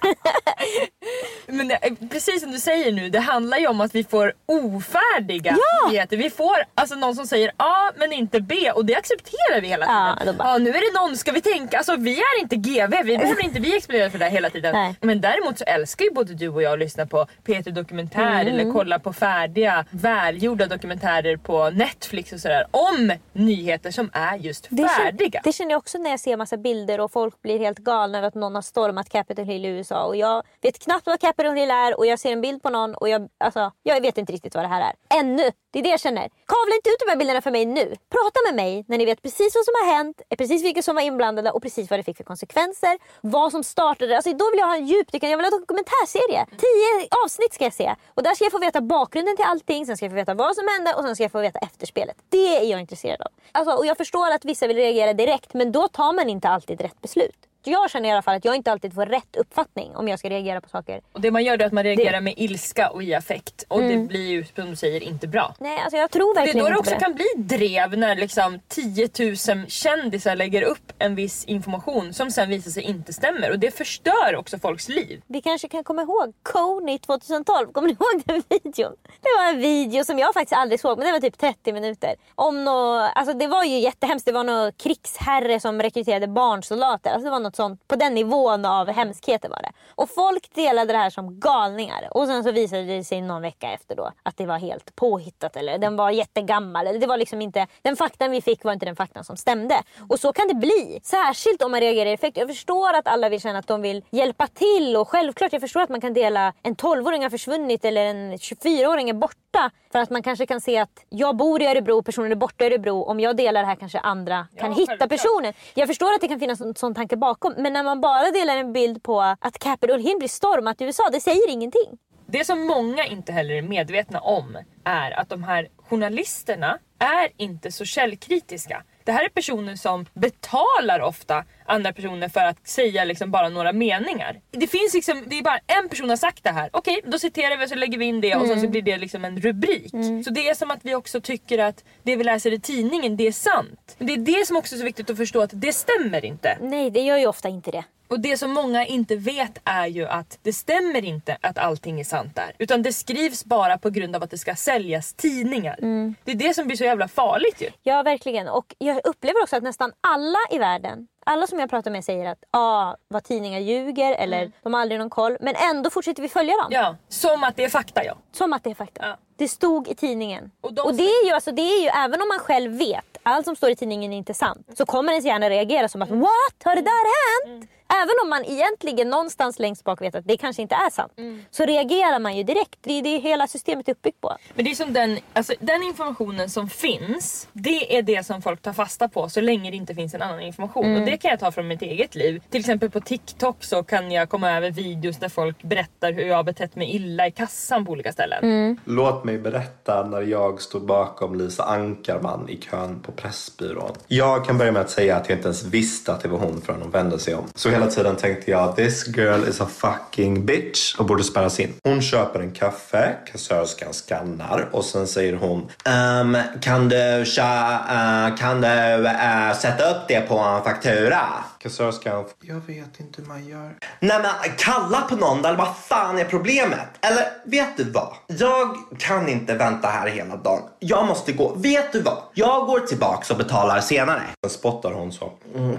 Men det, precis som du säger nu, det handlar ju om att vi får ofärdiga Ja! nyheter. Vi får alltså någon som säger A men inte B och det accepterar vi hela Ja, tiden. då bara- Ja, nu är det någon, ska vi tänka, alltså vi är inte GV, vi behöver *laughs* inte bli exponerade för det här hela tiden. Nej. Men däremot så älskar ju både du och jag att lyssna på Peter Dokumentär Mm. eller kolla på färdiga, välgjorda dokumentärer på Netflix och sådär om nyheter som är just Det känner, färdiga. det känner jag också när jag ser massa bilder och folk blir helt galna över att någon har stormat Capitol Hill i USA. Och jag vet knappt vad Capitol Hill är och jag ser en bild på någon och jag, alltså, jag vet inte riktigt vad det här är. Ännu! Det är det jag känner. Kavla inte ut de här bilderna för mig nu. Prata med mig när ni vet precis vad som har hänt, precis vilka som var inblandade och precis vad det fick för konsekvenser. Vad som startade. Alltså, då vill jag ha en djupdykning. jag vill ha en dokumentärserie. Tio avsnitt ska jag se. Och där ska jag få veta bakgrunden till allting, sen ska jag få veta vad som hände och sen ska jag få veta efterspelet. Det är jag intresserad av. Alltså, och jag förstår att vissa vill reagera direkt men då tar man inte alltid rätt beslut. Jag känner i alla fall att jag inte alltid får rätt uppfattning om jag ska reagera på saker. Och det man gör är att man reagerar med ilska och i affekt och det blir ju som du säger inte bra. Nej, alltså jag tror Det är verkligen då det inte också det. kan bli drev när liksom 10 000 kändisar lägger upp en viss information som sen visar sig inte stämmer och det förstör också folks liv. Vi kanske kan komma ihåg Kony 2012. Kommer ni ihåg den *laughs* videon? Det var en video som jag faktiskt aldrig såg, men den var typ 30 minuter. Om nå, alltså det var ju jättehemskt. Det var någon krigsherre som rekryterade barnsoldater. Alltså det var något sånt. På den nivån av hemskheter var det. Och folk delade det här som galningar. Och sen så visade det sig någon vecka efter då att det var helt påhittat. Eller den var jättegammal. Eller det var liksom inte, den faktan vi fick var inte den faktan som stämde. Och så kan det bli. Särskilt om man reagerar i effekt. Jag förstår att alla vill känna att de vill hjälpa till. Och självklart, jag förstår att man kan dela en 12-åring har försvunnit eller en 24-åring är borta. För att man kanske kan se att jag bor i Örebro, personen är borta i Örebro. Om jag delar det här kanske andra kan hitta självklart. personen. Jag förstår att det kan finnas en sån tanke bakom. Men när man bara delar en bild på att Capitol Hill blir stormat i USA, det säger ingenting. Det som många inte heller är medvetna om är att de här journalisterna är inte så källkritiska. Det här är personer som betalar ofta andra personer för att säga liksom bara några meningar. Det finns liksom, det är bara en person har sagt det här. Okej, då citerar vi och så lägger vi in det och sen så blir det liksom en rubrik. Så det är som att vi också tycker att det vi läser i tidningen, det är sant. Men det är det som också är så viktigt att förstå att det stämmer inte. Nej, det gör ju ofta inte det. Och det som många inte vet är ju att det stämmer inte att allting är sant där. Utan det skrivs bara på grund av att det ska säljas tidningar. Det är det som blir så jävla farligt ju. Ja, verkligen. Och jag upplever också att nästan alla i världen, alla som jag pratar med säger att ah, vad tidningar ljuger eller de har aldrig någon koll. Men ändå fortsätter vi följa dem. Ja, som att det är fakta ja. Som att det är fakta. Ja. Det stod i tidningen. Och Och, de det är ju alltså, det är ju även om man själv vet allt som står i tidningen är inte sant. Så kommer ens hjärna reagera som att Mm. what? Har det där hänt? Även om man egentligen någonstans längst bak vet att det kanske inte är sant. Mm. Så reagerar man ju direkt. Det är det hela systemet är uppbyggt på. Men det är som den, alltså, den informationen som finns, det är det som folk tar fasta på så länge det inte finns en annan information. Och det kan jag ta från mitt eget liv. Till exempel på TikTok så kan jag komma över videos där folk berättar hur jag har betett mig illa i kassan på olika ställen. Låt mig berätta när jag stod bakom Lisa Ankarman i kön på Pressbyrån. Jag kan börja med att säga att jag inte ens visste att det var hon förrän hon vände sig om. Så hela tiden tänkte jag this girl is a fucking bitch och borde spärras in. Hon köper en kaffe, kassörskan skannar och sen säger hon um, kan du, tja, uh, eh, kan du uh, sätta upp det på en faktura? Kassörskan, jag vet inte hur man gör. Nej men kalla på någon eller vad fan är problemet? Eller vet du vad? Jag kan inte vänta här hela dagen. Jag måste gå. Vet du vad? Jag går tillbaks och betalar senare. Sen spottar hon så. Mm.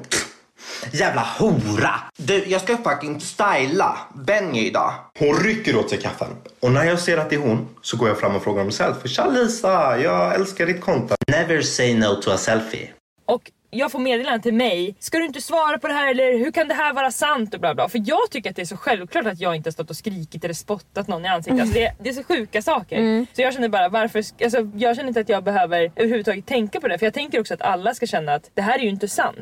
Jävla hora! Du, jag ska fucking styla Benny idag. Hon rycker åt sig kaffen. Och när jag ser att det är hon så går jag fram och frågar om en selfie. Tja Lisa, jag älskar ditt konto. Never say no to a selfie. Och jag får meddelanden till mig. Ska du inte svara på det här eller hur kan det här vara sant och bla bla. För jag tycker att det är så självklart att jag inte har stått och skrikit eller spottat någon i ansiktet. Alltså det, det är så sjuka saker. Så jag känner bara varför, alltså jag känner inte att jag behöver överhuvudtaget tänka på det. För jag tänker också att alla ska känna att det här är ju inte sant.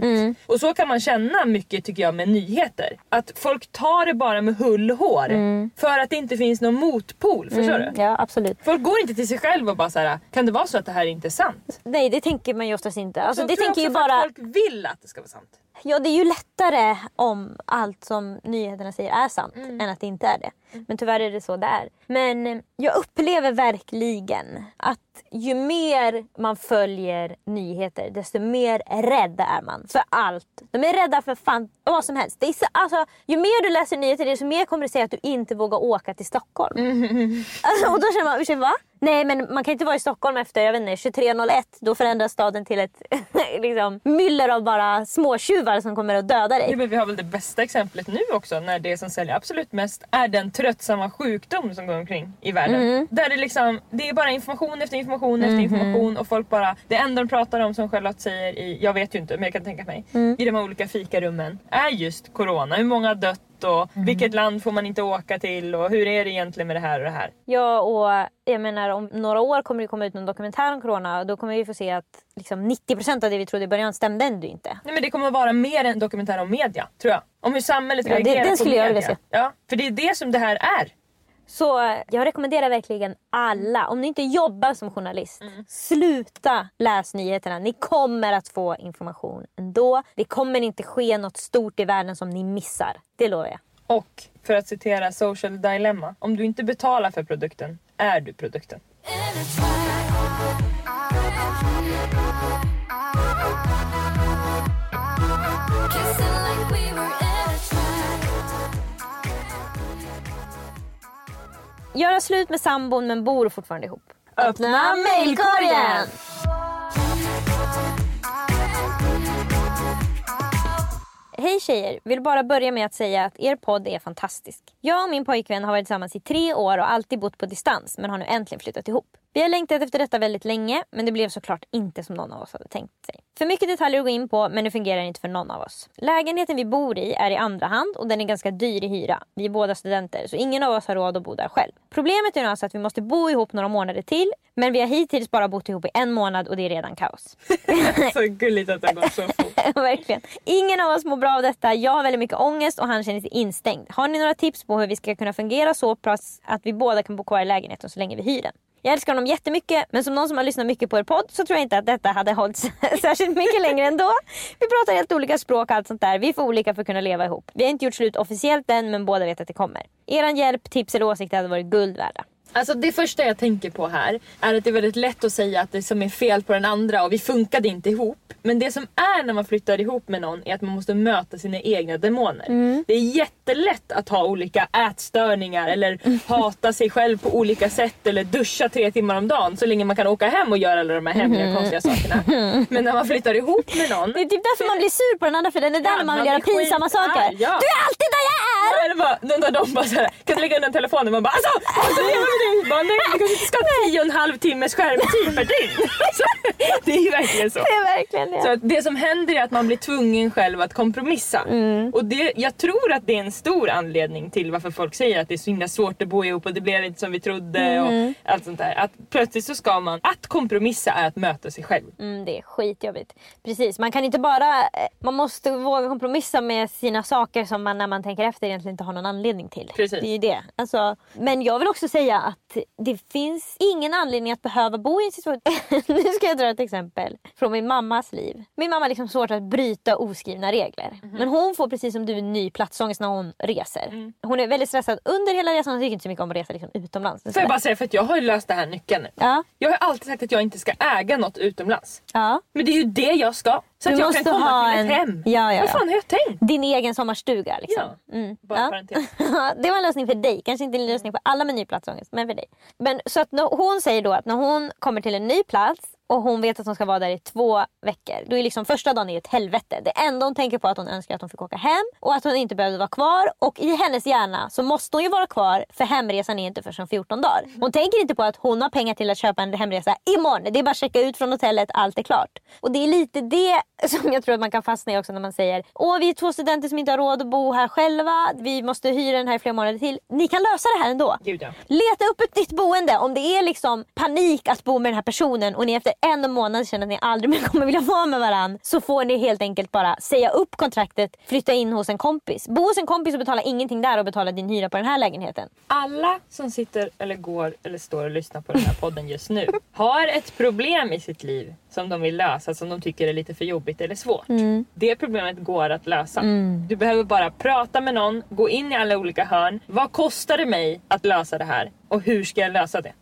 Och så kan man känna mycket tycker jag med nyheter. Att folk tar det bara med hull och hår. För att det inte finns någon motpol. Förstår du? Ja, absolut. Folk går inte till sig själv och bara så här: kan det vara så att det här inte är sant? Nej, det tänker man ju oftast inte. Alltså, Så det tänker ju bara... folk vill att det ska vara sant. Ja, det är ju lättare om allt som nyheterna säger är sant än att det inte är det. Men tyvärr är det så det är. Men eh, jag upplever verkligen att ju mer man följer nyheter desto mer rädd är man för allt. De är rädda för fan vad som helst. Det är så, alltså, ju mer du läser nyheter desto mer kommer du säga att du inte vågar åka till Stockholm. Alltså, och då känner man, ursäkta, va? Nej men man kan inte vara i Stockholm efter jag vet inte, 23.01. Då förändras staden till ett *laughs* liksom, myller av bara småtjuvar som kommer att döda dig. Ja, men vi har väl det bästa exemplet nu också när det som säljer absolut mest är den tröttsamma sjukdom som går omkring i världen. Mm. Där det liksom, det är bara information efter information efter Mhm. information och folk bara, det enda de pratar om som Charlotte säger i, jag vet ju inte men jag kan tänka mig, Mm. i de här olika fikarummen är just corona. Hur många har dött och Mm. vilket land får man inte åka till och hur är det egentligen med det här och det här. Ja och jag menar om några år kommer det komma ut någon dokumentär om corona och då kommer vi få se att liksom, 90% av det vi trodde i början stämde ändå inte. Nej men det kommer vara mer en dokumentär om media, tror jag. Om hur samhället Ja, det- reagerar den på skulle jag vilja se. Ja, för det är det som det här är. Så eh, jag rekommenderar verkligen alla, om ni inte jobbar som journalist, sluta läs nyheterna. Ni kommer att få information ändå. Det kommer inte ske något stort i världen som ni missar. Det lovar jag. Och för att citera Social Dilemma, om du inte betalar för produkten är du produkten. Göra slut med sambon men bor fortfarande ihop. Öppna mejlkorgen! Hej tjejer! Vill bara börja med att säga att er podd är fantastisk. Jag och min pojkvän har varit tillsammans i tre år och alltid bott på distans men har nu äntligen flyttat ihop. Vi har längtat efter detta väldigt länge men det blev såklart inte som någon av oss hade tänkt sig. För mycket detaljer att gå in på men det fungerar inte för någon av oss. Lägenheten vi bor i är i andra hand och den är ganska dyr i hyra. Vi är båda studenter så ingen av oss har råd att bo där själv. Problemet är nu alltså att vi måste bo ihop några månader till men vi har hittills bara bott ihop i en månad och det är redan kaos. *laughs* Så gulligt att det har gått så fort. *laughs* Verkligen. Ingen av oss mår bra av detta. Jag har väldigt mycket ångest och han känner sig instängd. Har ni några tips på hur vi ska kunna fungera så pass att vi båda kan bo kvar i lägenheten så länge vi hyr den? Jag älskar honom jättemycket men som någon som har lyssnat mycket på er podd så tror jag inte att detta hade hållit *laughs* särskilt mycket längre ändå. Vi pratar helt olika språk och allt sånt där. Vi är för olika för att kunna leva ihop. Vi har inte gjort slut officiellt än men båda vet att det kommer. Eran hjälp, tips eller åsikter hade varit guld värda. Alltså det första jag tänker på här är att det är väldigt lätt att säga att det som är fel på den andra och vi funkade inte ihop. Men det som är när man flyttar ihop med någon är att man måste möta sina egna demoner. Det är jättelätt att ha olika ätstörningar eller hata sig själv på olika sätt eller duscha tre timmar om dagen så länge man kan åka hem och göra alla de här hemliga konstiga sakerna. Men när man flyttar ihop med någon Det är typ därför man blir sur på den andra för den är där Ja, man man vill göra blir pinsamma saker. ja. Du är alltid där jag är! Ja, eller bara, när de bara såhär, kan du lägga undan telefonen? Man bara alltså! alltså Bara, nej, du kanske inte ska ha tio och en halv timmes skärmtid per dygn. Alltså, det är ju verkligen så. Det är verkligen det. Så att det som händer är att man blir tvungen själv att kompromissa. Mm. Och det, jag tror att det är en stor anledning till varför folk säger att det är så himla svårt att bo ihop och det blev inte som vi trodde Mm. och allt sånt där. Att plötsligt så ska man, att kompromissa är att möta sig själv. Mm, det är skitjobbigt. Precis, man kan inte bara... eh, Man måste våga kompromissa med sina saker som man när man tänker efter egentligen inte har någon anledning till. Precis. Det är ju det. Alltså, men jag vill också säga att det finns ingen anledning att behöva bo i en situation... *laughs* nu ska jag dra ett exempel från min mammas liv. Min mamma har liksom svårt att bryta oskrivna regler. Mhm. Men hon får precis som du en ny platsångest när hon reser. Mm. Hon är väldigt stressad under hela resan. Hon tycker inte så mycket om att resa liksom, utomlands. Får jag bara säga för att jag har ju löst det här nyckeln nu. Ja, Jag har alltid sagt att jag inte ska äga något utomlands. ja. Men det är ju det jag ska. Så Du att jag måste kan komma ha till en- ett hem. Ja, ja, Vad ja. fan har jag tänkt? Din egen sommarstuga liksom. Ja, Mm. bara Ja. parentes. *laughs* det var en lösning för dig. Kanske inte en lösning för alla med ny platsångest, men för dig. Men, så att hon säger då att när hon kommer till en ny plats och hon vet att hon ska vara där i två veckor. Då är liksom första dagen är ett helvete. Det enda hon tänker på är att hon önskar att hon fick åka hem och att hon inte behövde vara kvar. Och i hennes hjärna så måste hon ju vara kvar för hemresan är inte förrän om 14 dagar. Hon tänker inte på att hon har pengar till att köpa en hemresa imorgon. Det är bara att checka ut från hotellet, allt är klart. Och det är lite det *laughs* som jag tror att man kan fastna i också när man säger Åh vi är två studenter som inte har råd att bo här själva. Vi måste hyra den här i flera månader till. Ni kan lösa det här ändå. Leta upp ett nytt boende. Om det är liksom panik att bo med den här personen och ni efter en månad känner att ni aldrig mer kommer vilja vara med varandra. Så får ni helt enkelt bara säga upp kontraktet, flytta in hos en kompis. Bo hos en kompis och betala ingenting där och betala din hyra på den här lägenheten. Alla som sitter eller går eller står och lyssnar på den här podden just nu har ett problem i sitt liv som de vill lösa som de tycker är lite för jobbigt eller svårt. Mm. Det problemet går att lösa. Du behöver bara prata med någon, gå in i alla olika hörn. Vad kostar det mig att lösa det här? Och hur ska jag lösa det?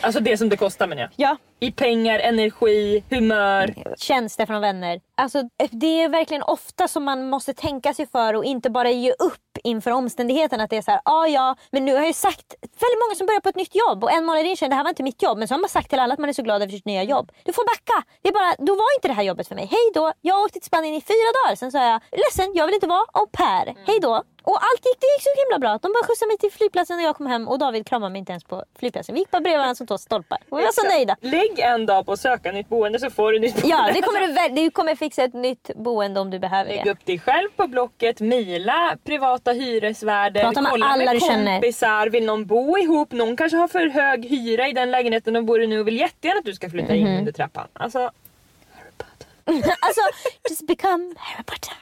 Alltså det som det kostar menar jag. Ja, I pengar, energi, humör. tjänster från vänner. Alltså, det är verkligen ofta som man måste tänka sig för och inte bara ge upp inför omständigheten. Att det är så här, ah, ja, men nu har jag sagt väldigt många som börjar på ett nytt jobb och en månad in känner det här var inte mitt jobb. Men så har man sagt till alla att man är så glad över sitt nya jobb. Du får backa. Det är bara, då var inte det här jobbet för mig. Hej då. Jag åkte till Spanien i fyra dagar. Sen sa jag, ledsen jag vill inte vara au pair. Hej då. Och allt gick, det gick så himla bra. De bara skjutsade mig till flygplatsen när jag kom hem och David kramade mig inte ens på flygplatsen. Vi gick bara bredvid varandra som två stolpar. Och vi var så nöjda. Lägg en dag på att söka nytt boende så får du nytt boende. Ja, det kommer du, du kommer fixa ett nytt boende om du behöver Lägg det. upp dig själv på Blocket, mila privata hyresvärdar, Prata med kolla alla med du känner. kompisar. Vill någon bo ihop? Någon kanske har för hög hyra i den lägenheten de bor i nu och vill jättegärna att du ska flytta in Mhm. under trappan. Alltså, *laughs* alltså, just become Harry Potter.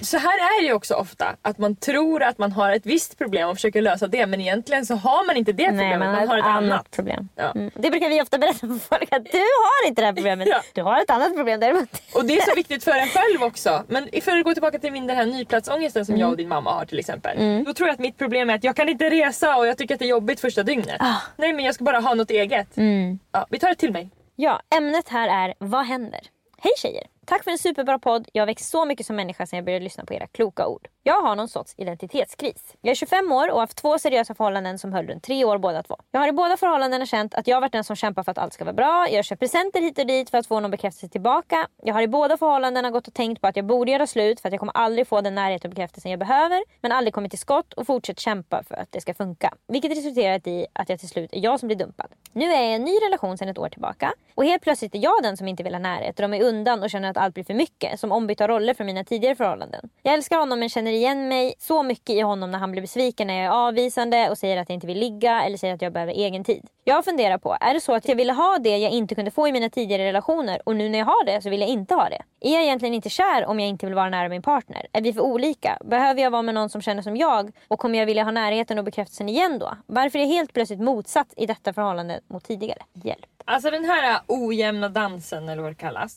*laughs* så här är det ju också ofta. Att man tror att man har ett visst problem och försöker lösa det men egentligen så har man inte det Nej, problemet. man Man, har ett annat. problem. Ja. Mm. Det brukar vi ofta berätta för folk att du har inte det här problemet. Ja. Du har ett annat problem däremot. Och det är så *laughs* viktigt för en själv också. Men för att gå tillbaka till min den här nyplatsångesten som Mm. jag och din mamma har till exempel. Då tror jag att mitt problem är att jag kan inte resa och jag tycker att det är jobbigt första dygnet. Ah. Nej men jag ska bara ha något eget. Mm. Ja, vi tar det till mig. Ja, ämnet här är Vad händer? Hej tjejer! Tack för en superbra podd. Jag har växt så mycket som människa sedan jag började lyssna på era kloka ord. Jag har någon sorts identitetskris. Jag är 25 år och har haft två seriösa förhållanden som höll runt tre år båda två. Jag har i båda förhållandena känt att jag har varit den som kämpar för att allt ska vara bra. Jag köper presenter hit och dit för att få någon bekräftelse tillbaka. Jag har i båda förhållandena gått och tänkt på att jag borde göra slut för att jag kommer aldrig få den närhet och bekräftelsen jag behöver. Men aldrig kommit till skott och fortsatt kämpa för att det ska funka. Vilket resulterat i att jag till slut är jag som blir dumpad. Nu är jag i en ny relation sedan ett år tillbaka. Och helt plötsligt är jag den som inte vill ha närhet, och de är undan och känner att allt blir för mycket. Som ombytta roller från mina tidigare förhållanden. Jag älskar honom men känner igen mig så mycket i honom när han blir besviken när jag är avvisande och säger att jag inte vill ligga eller säger att jag behöver egen tid. Jag funderar på, är det så att jag ville ha det jag inte kunde få i mina tidigare relationer och nu när jag har det så vill jag inte ha det? Är jag egentligen inte kär om jag inte vill vara nära min partner? Är vi för olika? Behöver jag vara med någon som känner som jag? Och kommer jag vilja ha närheten och bekräftelsen igen då? Varför är jag helt plötsligt motsatt i detta förhållande mot tidigare? Hjälp. Alltså den här ojämna dansen eller vad det kallas.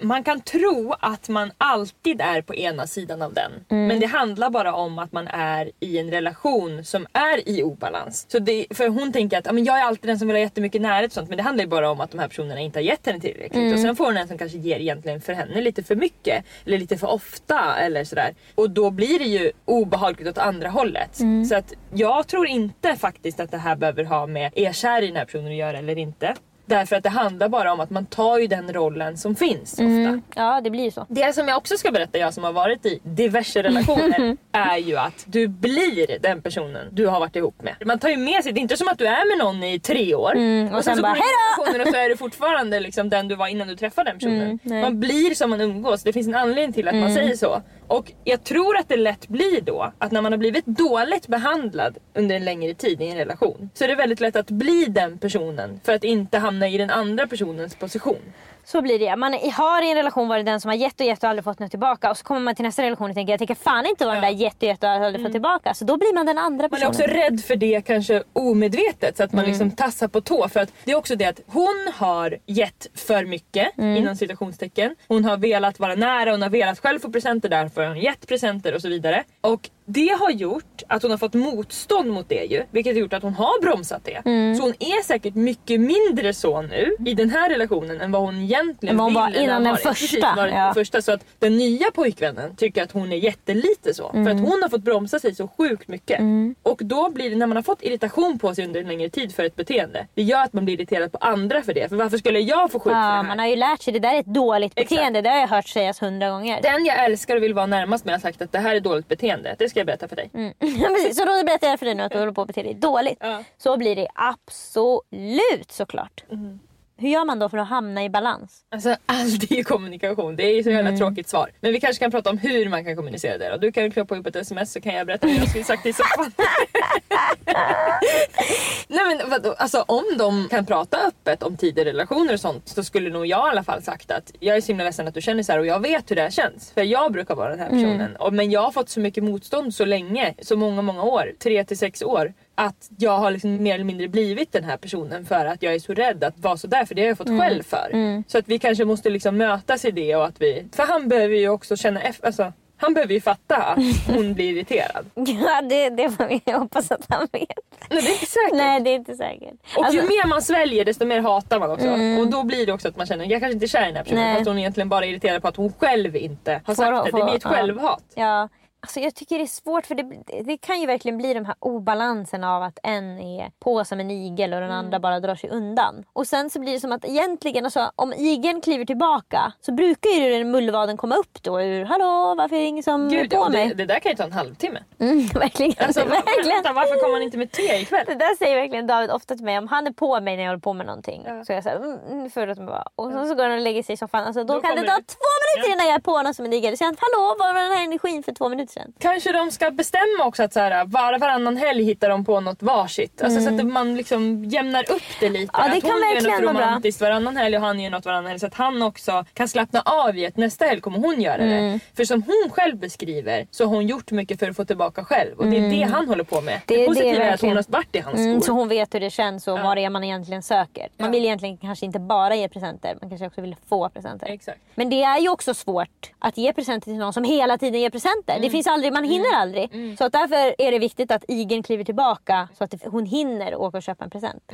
Man kan tro att man alltid är på ena sidan av den. Men det handlar bara om att man är i en relation som är i obalans. Så det, för hon tänker att "Ja, men jag är alltid den som vill ha jättemycket närhet och sånt. Men det handlar ju bara om att de här personerna inte har gett henne tillräckligt. Och sen får hon en som kanske ger egentligen för henne lite för mycket. Eller lite för ofta eller sådär. Och då blir det ju obehagligt åt andra hållet. Så att jag tror inte faktiskt att det här behöver ha med är kär i den här personen att göra eller inte. Därför att det handlar bara om att man tar ju den rollen som finns ofta. Ja, det blir ju så. Det som jag också ska berätta, jag som har varit i diverse relationer, *laughs* är ju att du blir den personen du har varit ihop med. Man tar ju med sig, det är inte som att du är med någon i tre år Mm, och sen så bara, "Hejdå!" och så är du fortfarande liksom den du var innan du träffade den personen. Mm, man blir som man umgås, det finns en anledning till att man Mm. säger så. Och jag tror att det lätt blir då att när man har blivit dåligt behandlad under en längre tid i en relation så är det väldigt lätt att bli den personen för att inte hamna i den andra personens position. Så blir det. Man har i en relation varit den som har gett och gett och aldrig fått något tillbaka. Och så kommer man till nästa relation och tänker jag tänker fan inte vara den där gett och gett och aldrig fått tillbaka. Så då blir man den andra Man personen. är också rädd för det kanske omedvetet så att man liksom tassar på tå. För att det är också det att hon har gett för mycket inom citationstecken. Hon har velat vara nära, hon har velat själv få presenter därför har hon gett presenter och så vidare. Och det har gjort att hon har fått motstånd mot det ju. Vilket har gjort att hon har bromsat det. Så hon är säkert mycket mindre så nu i den här relationen än vad hon egentligen vad hon var innan den första, Precis, ja. den första. Så att den nya pojkvännen tycker att hon är jättelite så. För Mm. att hon har fått bromsa sig så sjukt mycket. Och då blir det när man har fått irritation på sig under en längre tid för ett beteende. Det gör att man blir irriterad på andra för det. För varför skulle jag få skit för det Ja, här? man har ju lärt sig. Det där är ett dåligt Exakt. beteende. Det har jag hört sägas hundra gånger. Den jag älskar och vill vara närmast med har sagt att det här är dåligt beteende. Det ska jag berätta för dig. Mm. *laughs* Precis, så då berättar jag för dig nu att du håller på att bete dig dåligt. Ja. Så blir det absolut såklart. Mm. Hur gör man då för att hamna i balans? Alltså allt är ju kommunikation. Det är ju så jävla Mm. tråkigt svar. Men vi kanske kan prata om hur man kan kommunicera det. Och du kan ju knoppa upp ett sms så kan jag berätta hur jag skulle sagt det i soffan. *laughs* Nej men vadå? Alltså om de kan prata öppet om tidigare relationer och sånt så skulle nog jag i alla fall sagt att jag är så himla ledsen att du känner så här och jag vet hur det här känns. För jag brukar vara den här personen. Och, men jag har fått så mycket motstånd så länge, så många många år, tre till sex år. Att jag har liksom mer eller mindre blivit den här personen för att jag är så rädd att vara sådär för det har jag fått Mm. skäll för. Så att vi kanske måste liksom mötas i det och att vi... För han behöver ju också känna efter, alltså, han behöver ju fatta att hon blir irriterad. *laughs* Ja, det, det får vi hoppas att han vet. Nej det är inte säkert. Nej, det är inte säkert. Och Alltså, Mm. ju mer man sväljer desto mer hatar man också. Och då blir det också att man känner, jag kanske inte är kär i den här personen Nej. fast hon är egentligen bara irriterad på att hon själv inte har sagt det. får- Det blir ett självhat. Ja, alltså jag tycker det är svårt för det, det kan ju verkligen bli de här obalansen av att en är på som en igel och den Mm. andra bara drar sig undan. Och sen så blir det som att egentligen, alltså, om igeln kliver tillbaka så brukar ju den mullvaden komma upp då ur hallå varför är det ingen som Gud, är på mig? det, det där kan ju ta en halvtimme. Mm, *laughs* verkligen. Alltså, verkligen. vänta, varför kommer man inte med te ikväll? Det där säger verkligen David ofta till mig. Om han är på mig när jag håller på med någonting. Ja. Så är jag såhär, mm, mm, förlåt mig bara. Och sen så går han och lägger sig i soffan. Alltså, då, Då kan det ta två minuter innan jag är på honom som en igel. Så han, hallå var var den här energin för två minuter sedan? Kanske de ska bestämma också att så här, var, varannan helg hittar de på något varsitt. Alltså, Så att man liksom jämnar upp det lite. Ja, det att kan hon gör verkligen något vara bra. romantiskt varannan helg och han gör något varannan helg. Så att han också kan slappna av i att nästa helg kommer hon göra Mm. det. För som hon själv beskriver så har hon gjort mycket för att få tillbaka själv. Och det är det han håller på med. Det, Mm. Det- det är positiva är att hon verkligen. har varit i hans Mm, så skor. hon vet hur det känns och vad det är man egentligen söker. Man Ja. vill egentligen kanske inte bara ge presenter. Man kanske också vill få presenter. Exakt. Men det är ju också svårt att ge presenter till någon som hela tiden ger presenter. Mm. Det finns aldrig, man hinner aldrig. Så att därför är det viktigt att igeln kliver tillbaka så att det- hon hinner åka och köpa en present.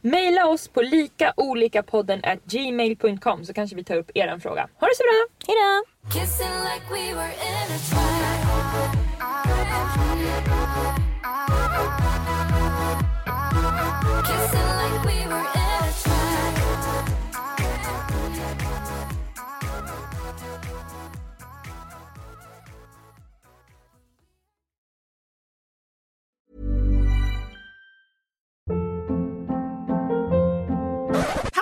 Maila oss på likaolikapodden at gmail.com så kanske vi tar upp er fråga. Ha det så bra! Hejdå! Kissing like we were